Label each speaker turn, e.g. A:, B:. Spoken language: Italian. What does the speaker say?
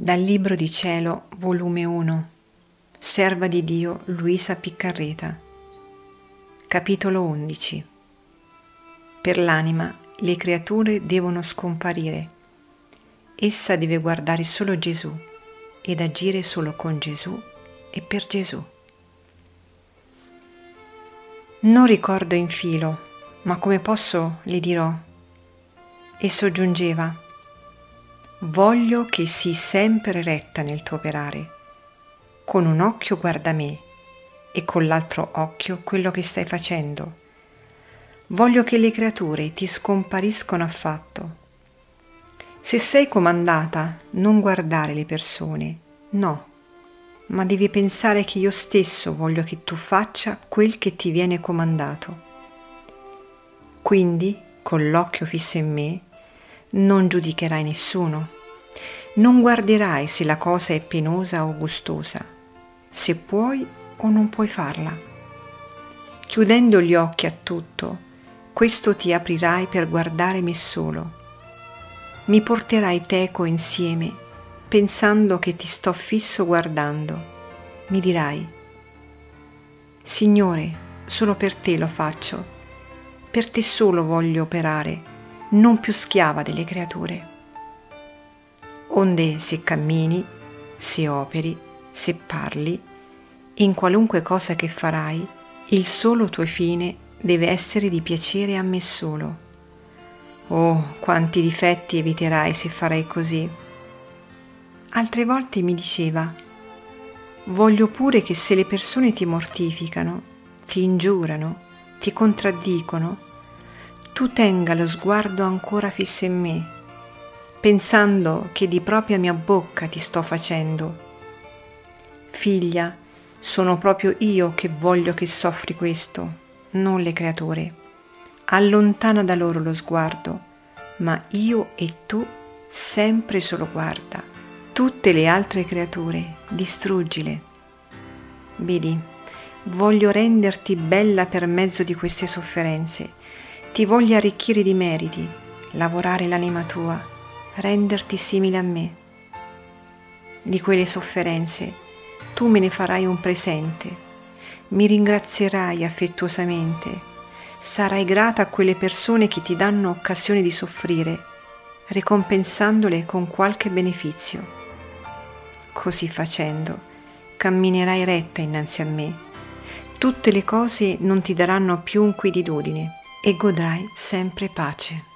A: Dal Libro di Cielo, volume 1, Serva di Dio Luisa Piccarreta, capitolo 11. Per l'anima le creature devono scomparire. Essa deve guardare solo Gesù ed agire solo con Gesù e per Gesù. Non ricordo in filo, ma come posso le dirò. E soggiungeva Voglio che sii sempre retta nel tuo operare. Con un occhio guarda me e con l'altro occhio quello che stai facendo. Voglio che le creature ti scompariscono affatto. Se sei comandata, non guardare le persone, no, ma devi pensare che io stesso voglio che tu faccia quel che ti viene comandato. Quindi, con l'occhio fisso in me, non giudicherai nessuno. Non guarderai se la cosa è penosa o gustosa, se puoi o non puoi farla. Chiudendo gli occhi a tutto, questo ti aprirai per guardare me solo. Mi porterai teco insieme, pensando che ti sto fisso guardando. Mi dirai, Signore, solo per te lo faccio, per te solo voglio operare non più schiava delle creature. Onde se cammini, se operi, se parli, in qualunque cosa che farai, il solo tuo fine deve essere di piacere a me solo. Oh, quanti difetti eviterai se farai così. Altre volte mi diceva, voglio pure che se le persone ti mortificano, ti ingiurano, ti contraddicono, tu tenga lo sguardo ancora fisso in me, pensando che di propria mia bocca ti sto facendo. Figlia, sono proprio io che voglio che soffri questo, non le creature. Allontana da loro lo sguardo, ma io e tu sempre solo guarda. Tutte le altre creature, distruggile. Vedi, voglio renderti bella per mezzo di queste sofferenze ti voglio arricchire di meriti, lavorare l'anima tua, renderti simile a me. Di quelle sofferenze tu me ne farai un presente, mi ringrazierai affettuosamente, sarai grata a quelle persone che ti danno occasione di soffrire, ricompensandole con qualche beneficio. Così facendo, camminerai retta innanzi a me. Tutte le cose non ti daranno più inquietudine e godrai sempre pace.